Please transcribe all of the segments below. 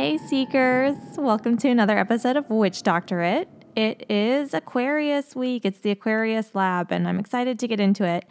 Hey, Seekers. Welcome to another episode of Witch Doctorate. It is Aquarius week. It's the Aquarius Lab, and I'm excited to get into it.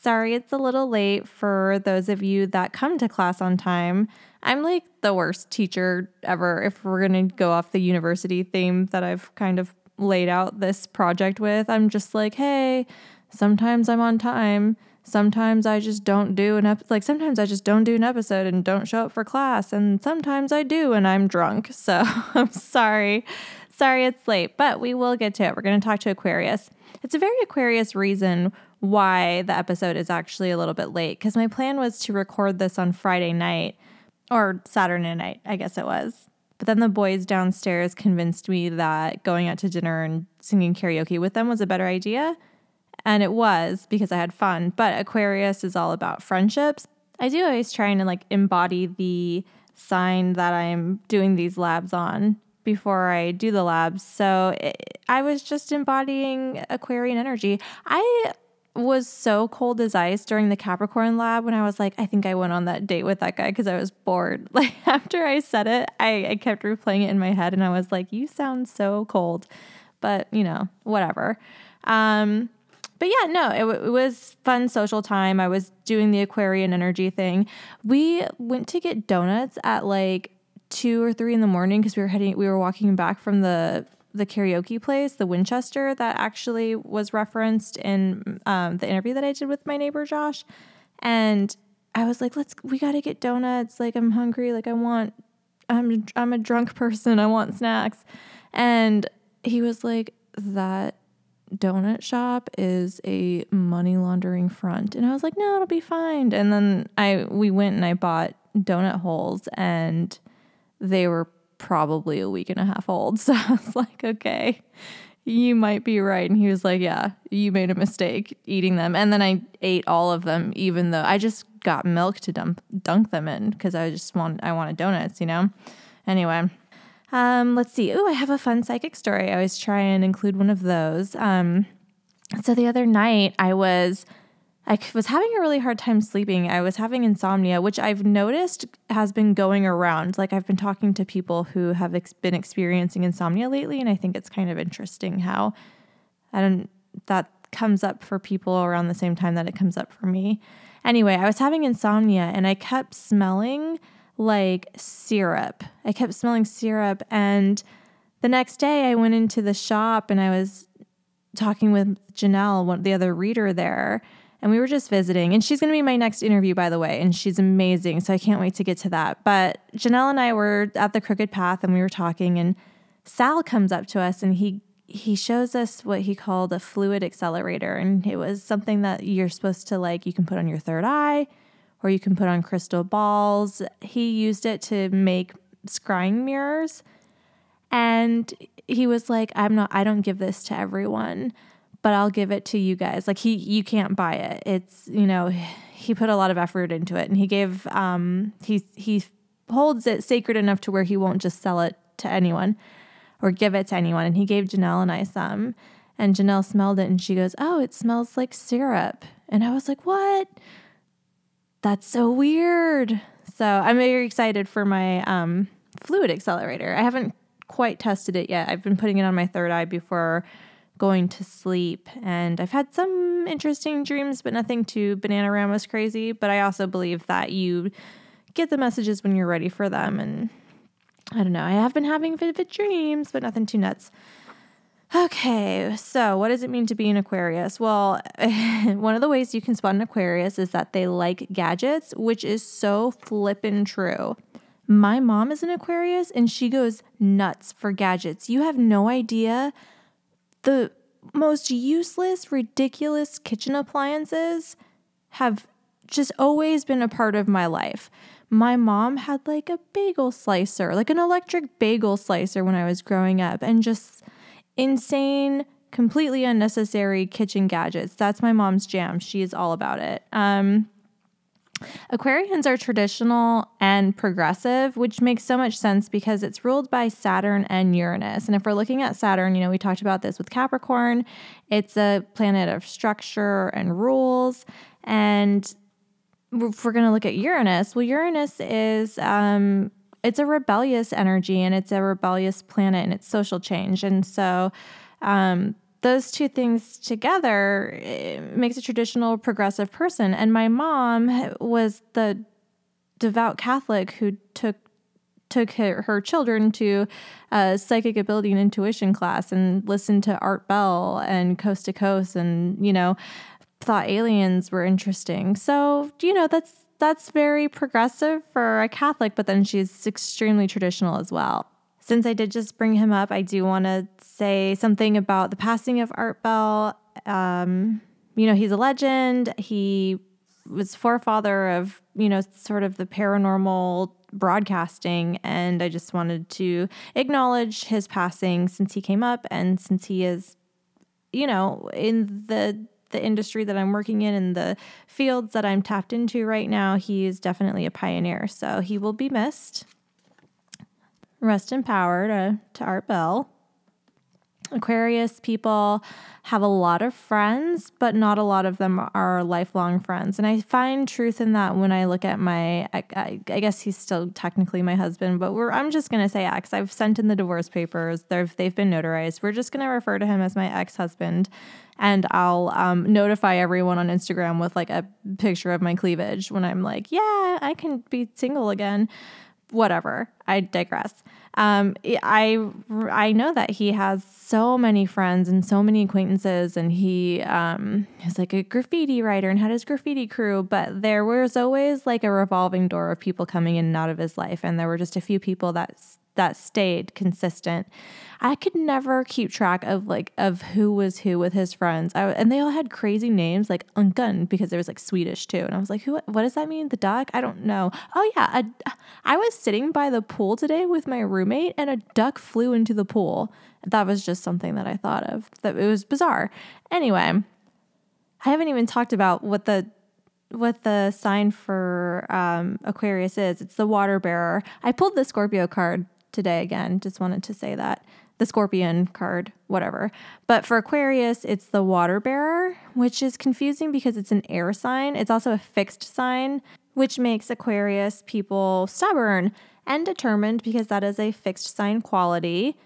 Sorry, it's a little late for those of you that come to class on time. I'm like the worst teacher ever if we're going to go off the university theme that I've kind of laid out this project with. I'm just like, hey, sometimes I'm on time. Sometimes I just don't do an episode. Like sometimes I just don't do an episode and don't show up for class. And sometimes I do and I'm drunk. So I'm sorry. Sorry it's late, but we will get to it. We're going to talk to Aquarius. It's a very Aquarius reason why the episode is actually a little bit late because my plan was to record this on Friday night or Saturday night, I guess it was. But then the boys downstairs convinced me that going out to dinner and singing karaoke with them was a better idea. And it was because I had fun. But Aquarius is all about friendships. I do always try and like embody the sign that I'm doing these labs on before I do the labs. So it, I was just embodying Aquarian energy. I was so cold as ice during the Capricorn lab when I was like, I think I went on that date with that guy because I was bored. Like after I said it, I, I kept replaying it in my head and I was like, you sound so cold. But, you know, whatever. Um, but yeah, no, it, it, was fun social time. I was doing the Aquarian energy thing. We went to get donuts at like two or three in the morning because we were heading, we were walking back from the the karaoke place, the Winchester, that actually was referenced in um, the interview that I did with my neighbor Josh. And I was like, "Let's, we got to get donuts. Like, I'm hungry. Like, I want, I'm, I'm a drunk person. I want snacks." And he was like, "That donut shop is a money laundering front," and I was like, "No, it'll be fine." And then I, we went and I bought donut holes, and they were probably a week and a half old. So I was like, okay, you might be right. And he was like, yeah, you made a mistake eating them. And then I ate all of them, even though I just got milk to dump, dunk them in because I just want, I wanted donuts, you know? Anyway, um, let's see. Oh, I have a fun psychic story. I always try and include one of those. Um, so the other night I was I was having a really hard time sleeping. I was having insomnia, which I've noticed has been going around. Like I've been talking to people who have ex- been experiencing insomnia lately, and I think it's kind of interesting how I don't that comes up for people around the same time that it comes up for me. Anyway, I was having insomnia, and I kept smelling like syrup. I kept smelling syrup, and the next day I went into the shop and I was talking with Janelle, one the other reader there and we were just visiting. And she's going to be my next interview, by the way, and she's amazing. So I can't wait to get to that. But Janelle and I were at the Crooked Path and we were talking, and Sal comes up to us and he he shows us what he called a fluid accelerator, and it was something that you're supposed to like. You can put on your third eye, or you can put on crystal balls. He used it to make scrying mirrors, and he was like, "I'm not. I don't give this to everyone." but I'll give it to you guys. Like he you can't buy it. It's, you know, he put a lot of effort into it and he gave um he he holds it sacred enough to where he won't just sell it to anyone or give it to anyone. And he gave Janelle and I some. And Janelle smelled it and she goes, Oh, it smells like syrup. And I was like, What? That's so weird. So I'm very excited for my um, fluid accelerator. I haven't quite tested it yet. I've been putting it on my third eye before going to sleep. And I've had some interesting dreams, but nothing too banana Bananarama's crazy. But I also believe that you get the messages when you're ready for them. And I don't know, I have been having vivid dreams, but nothing too nuts. Okay, so what does it mean to be an Aquarius? Well, one of the ways you can spot an Aquarius is that they like gadgets, which is so flippin' true. My mom is an Aquarius and she goes nuts for gadgets. You have no idea the most useless, ridiculous kitchen appliances have just always been a part of my life. My mom had like a bagel slicer, like an electric bagel slicer when I was growing up, and just insane, completely unnecessary kitchen gadgets. That's my mom's jam. She is all about it. Um, Aquarians are traditional and progressive, which makes so much sense because it's ruled by Saturn and Uranus. And if we're looking at Saturn, you know, we talked about this with Capricorn, it's a planet of structure and rules. And if we're going to look at Uranus, well, Uranus is um, it's a rebellious energy and it's a rebellious planet and it's social change. And so um, those two things together makes a traditional progressive person. And my mom was the devout Catholic who took took her, her children to a psychic ability and intuition class and listened to Art Bell and Coast to Coast and you know thought aliens were interesting. So, you know, that's that's very progressive for a Catholic, but then she's extremely traditional as well. Since I did just bring him up, I do want to say something about the passing of Art Bell. Um, you know, he's a legend. He was forefather of, you know, sort of the paranormal broadcasting. And I just wanted to acknowledge his passing since he came up and since he is, you know, in the the industry that I'm working in and the fields that I'm tapped into right now, he is definitely a pioneer. So he will be missed. Rest in power to, to Art Bell. Aquarius people have a lot of friends, but not a lot of them are lifelong friends. And I find truth in that when I look at my, I, I, I guess he's still technically my husband, but I'm just going to say ex. I've sent in the divorce papers. They've, they've been notarized. We're just going to refer to him as my ex husband. And I'll um, notify everyone on Instagram with like a picture of my cleavage when I'm like, yeah, I can be single again. Whatever. I digress um, I I know that he has so many friends and so many acquaintances, and he um, is like a graffiti writer and had his graffiti crew. But there was always like a revolving door of people coming in and out of his life, and there were just a few people that that stayed consistent. I could never keep track of like of who was who with his friends. I, and they all had crazy names like Unkan because there was like Swedish too. And I was like, who what does that mean? The duck? I don't know. Oh yeah, a, I was sitting by the pool today with my roommate and a duck flew into the pool. That was just something that I thought of. That it was bizarre. Anyway, I haven't even talked about what the what the sign for um, Aquarius is. It's the water bearer. I pulled the Scorpio card today again. Just wanted to say that. The scorpion card, whatever. But for Aquarius, it's the water bearer, which is confusing because it's an air sign. It's also a fixed sign, which makes Aquarius people stubborn and determined because that is a fixed sign quality.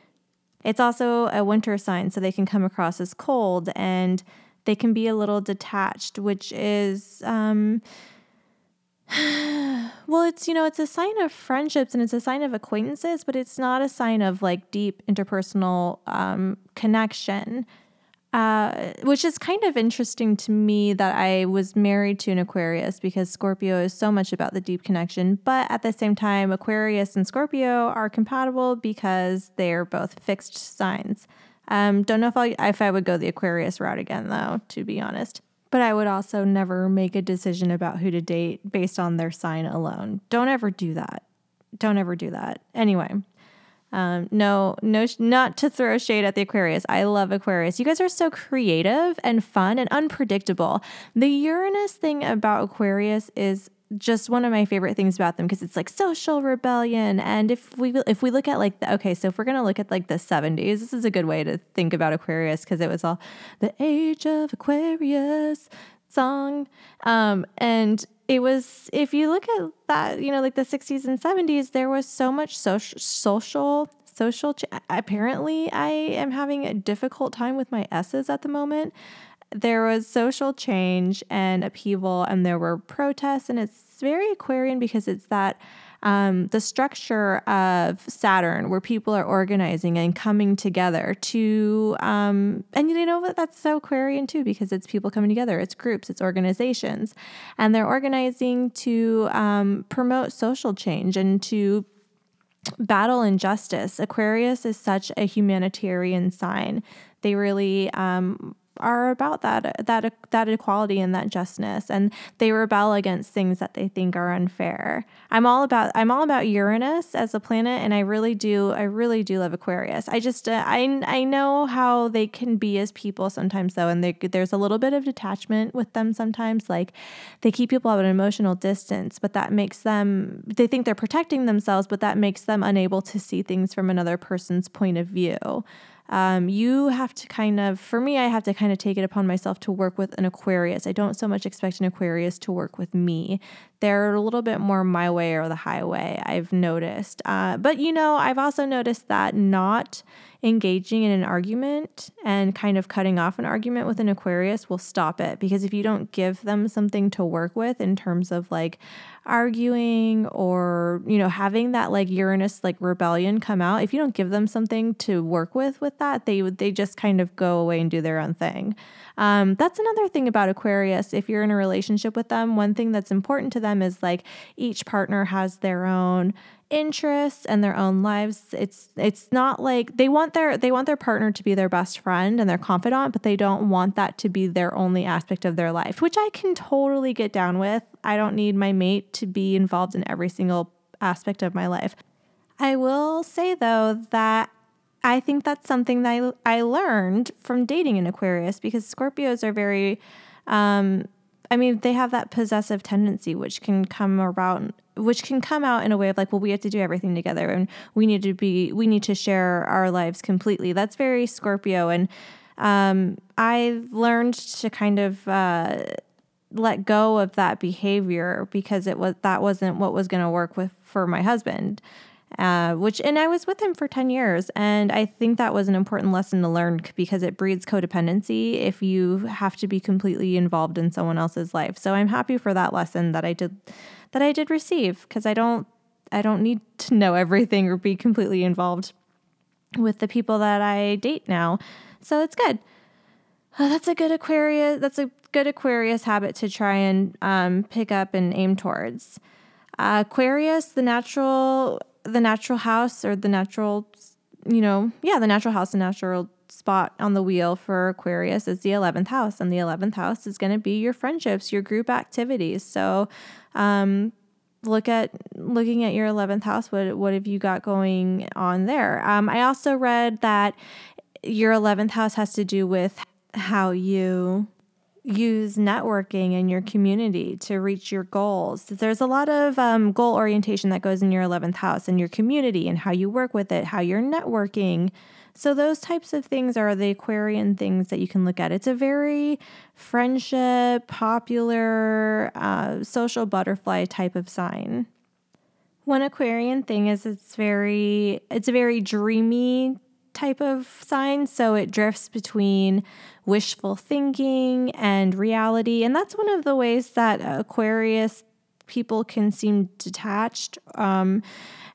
It's also a winter sign, so they can come across as cold and they can be a little detached, which is um, well, it's, you know, it's a sign of friendships and it's a sign of acquaintances, but it's not a sign of like deep interpersonal um, connection. Uh, which is kind of interesting to me that I was married to an Aquarius because Scorpio is so much about the deep connection. But at the same time, Aquarius and Scorpio are compatible because they're both fixed signs. Um, don't know if I if I would go the Aquarius route again, though. To be honest. But I would also never make a decision about who to date based on their sign alone. Don't ever do that. Don't ever do that. Anyway, um, no, no, not to throw shade at the Aquarius. I love Aquarius. You guys are so creative and fun and unpredictable. The Uranus thing about Aquarius is just one of my favorite things about them because it's like social rebellion and if we if we look at like the, okay so if we're going to look at like the 70s this is a good way to think about aquarius because it was all the age of aquarius song um and it was if you look at that you know like the 60s and 70s there was so much social social social ch- apparently i am having a difficult time with my s's at the moment there was social change and upheaval, and there were protests, and it's very Aquarian because it's that um, the structure of Saturn where people are organizing and coming together to, um, and you know what? That's so Aquarian too because it's people coming together, it's groups, it's organizations, and they're organizing to um, promote social change and to battle injustice. Aquarius is such a humanitarian sign. They really um, are about that that that equality and that justness and they rebel against things that they think are unfair. I'm all about I'm all about Uranus as a planet and I really do I really do love Aquarius. I just uh, I I know how they can be as people sometimes though and they, there's a little bit of detachment with them sometimes like they keep people at an emotional distance but that makes them they think they're protecting themselves but that makes them unable to see things from another person's point of view. Um, you have to kind of, for me, I have to kind of take it upon myself to work with an Aquarius. I don't so much expect an Aquarius to work with me. They're a little bit more my way or the highway, I've noticed. Uh, but, you know, I've also noticed that not engaging in an argument and kind of cutting off an argument with an Aquarius will stop it. Because if you don't give them something to work with in terms of like arguing or, you know, having that like Uranus like rebellion come out, if you don't give them something to work with with that, they would they just kind of go away and do their own thing. Um, that's another thing about Aquarius. If you're in a relationship with them, one thing that's important to them is like each partner has their own interests and their own lives. It's it's not like they want their they want their partner to be their best friend and their confidant, but they don't want that to be their only aspect of their life, which I can totally get down with. I don't need my mate to be involved in every single aspect of my life. I will say though that I think that's something that I, I learned from dating an Aquarius because Scorpios are very um, I mean, they have that possessive tendency, which can come around, which can come out in a way of like, well, we have to do everything together, and we need to be, we need to share our lives completely. That's very Scorpio, and um, I learned to kind of uh, let go of that behavior because it was that wasn't what was going to work with for my husband uh, which and I was with him for 10 years. And I think that was an important lesson to learn because it breeds codependency if you have to be completely involved in someone else's life. So I'm happy for that lesson that I did that I did receive because I don't I don't need to know everything or be completely involved with the people that I date now. So it's good. Uh, that's a good Aquarius. That's a good Aquarius habit to try and um, pick up and aim towards. Uh, Aquarius, the natural the natural house or the natural, you know, yeah, the natural house, the natural spot on the wheel for Aquarius is the 11th house. And the 11th house is going to be your friendships, your group activities. So, um, look at looking at your 11th house what what have you got going on there um, i also read that your 11th house has to do with how you use networking in your community to reach your goals. There's a lot of um, goal orientation that goes in your 11th house and your community and how you work with it, how you're networking. So, those types of things are the Aquarian things that you can look at. It's a very friendship, popular, uh, social butterfly type of sign. One Aquarian thing is it's very it's a very dreamy type of sign. So it drifts between wishful thinking and reality. And that's one of the ways that Aquarius people can seem detached. Um,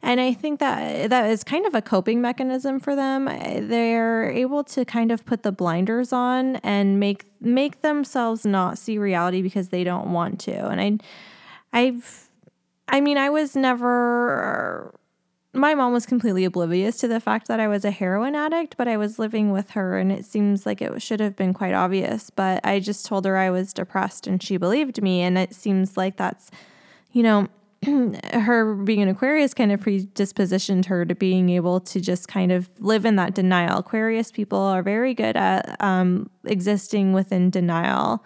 and I think that that is kind of a coping mechanism for them. They're able to kind of put the blinders on and make make themselves not see reality because they don't want to. And I I've I mean, I was never my mom was completely oblivious to the fact that I was a heroin addict, but I was living with her and it seems like it should have been quite obvious. But I just told her I was depressed and she believed me. And it seems like that's, you know, her being an Aquarius kind of predispositioned her to being able to just kind of live in that denial. Aquarius people are very good at um, existing within denial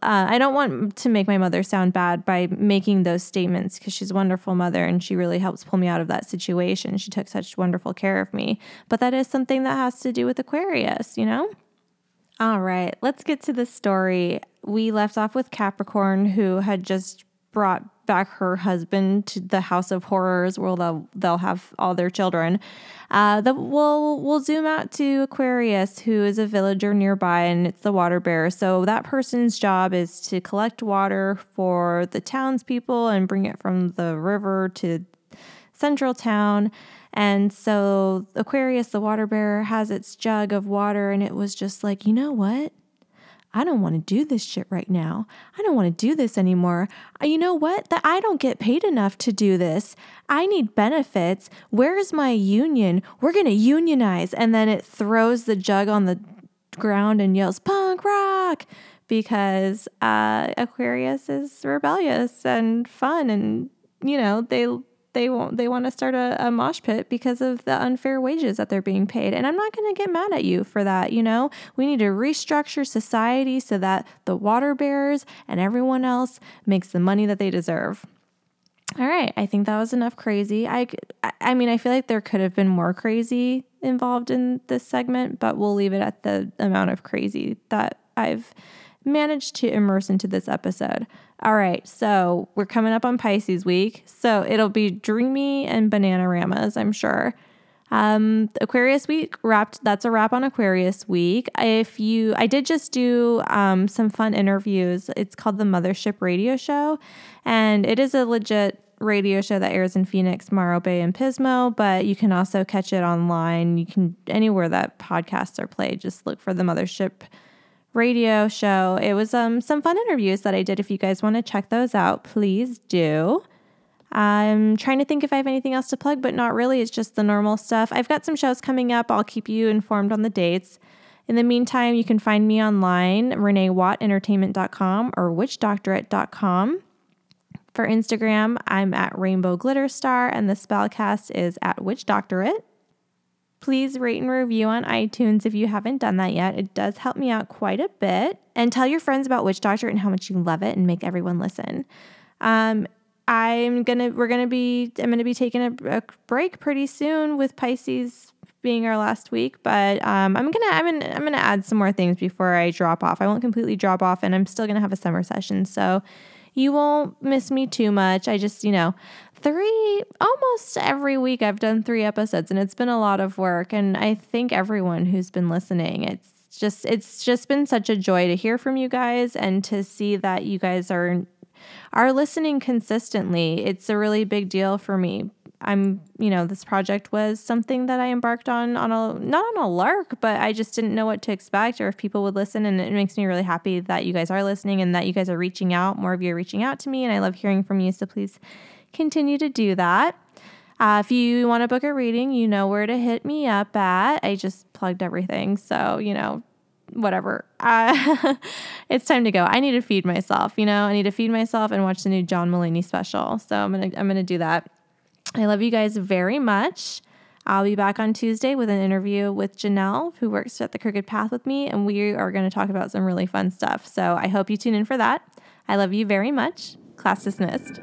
uh, I don't want to make my mother sound bad by making those statements because she's a wonderful mother and she really helps pull me out of that situation. She took such wonderful care of me. But that is something that has to do with Aquarius, you know? All right, let's get to the story. We left off with Capricorn, who had just brought back her husband to the house of horrors where they'll, they'll have all their children. Uh, the, we'll, we'll zoom out to Aquarius, who is a villager nearby, and it's the water bearer. So that person's job is to collect water for the townspeople and bring it from the river to central town. And so Aquarius, the water bearer, has its jug of water, and it was just like, you know what? I don't want to do this shit right now. I don't want to do this anymore. Uh, you know what? That I don't get paid enough to do this. I need benefits. Where's my union? We're going to unionize. And then it throws the jug on the ground and yells, punk rock, because uh, Aquarius is rebellious and fun. And, you know, they they won't they want to start a, a mosh pit because of the unfair wages that they're being paid. And i'm not going to get mad at you for that you know? We need to restructure society so that the water bearers and everyone else makes the money that they deserve. All right i think that was enough crazy. I i mean i feel like there could have been more crazy involved in this segment, but we'll leave it at the amount of crazy that I've managed to immerse into this episode. All right, so we're coming up on Pisces week. So it'll be dreamy and banana ramas, I'm sure. Um, Aquarius week wrapped. That's a wrap on Aquarius week. If you, I did just do um, some fun interviews. It's called the Mothership Radio Show, and it is a legit radio show that airs in Phoenix, Morro Bay, and Pismo, but you can also catch it online. You can anywhere that podcasts are played. Just look for the Mothership radio show. It was um, some fun interviews that I did. If you guys want to check those out, please do. I'm trying to think if I have anything else to plug, but not really. It's just the normal stuff. I've got some shows coming up. I'll keep you informed on the dates. In the meantime, you can find me online, reneewattentertainment.com or witchdoctorate.com. For Instagram, I'm at Rainbow Glitter Star, and the spellcast is at Witch Doctorate. Please rate and review on iTunes if you haven't done that yet. It does help me out quite a bit. And tell your friends about Witch Doctor and how much you love it and make everyone listen. Um, I'm gonna we're gonna be I'm gonna be taking a, a, break pretty soon with Pisces being our last week, but um, I'm gonna I'm gonna I'm gonna add some more things before I drop off. I won't completely drop off, and I'm still gonna have a summer session, so you won't miss me too much. I just you know three almost every week I've done three episodes and it's been a lot of work and I thank everyone who's been listening. It's just it's just been such a joy to hear from you guys and to see that you guys are are listening consistently. It's a really big deal for me. I'm, you know, this project was something that I embarked on on a not on a lark, but I just didn't know what to expect or if people would listen and it makes me really happy that you guys are listening and that you guys are reaching out. More of you are reaching out to me and I love hearing from you, so please continue to do that. Uh, if you want to book a reading, you know where to hit me up at. I just plugged everything. So, you know, whatever. Uh, it's time to go. I need to feed myself, you know, I need to feed myself and watch the new John Mulaney special. So I'm going to, I'm going to do that. I love you guys very much. I'll be back on Tuesday with an interview with Janelle, who works at the Crooked Path with me, and we are going to talk about some really fun stuff. So I hope you tune in for that. I love you very much. Class dismissed.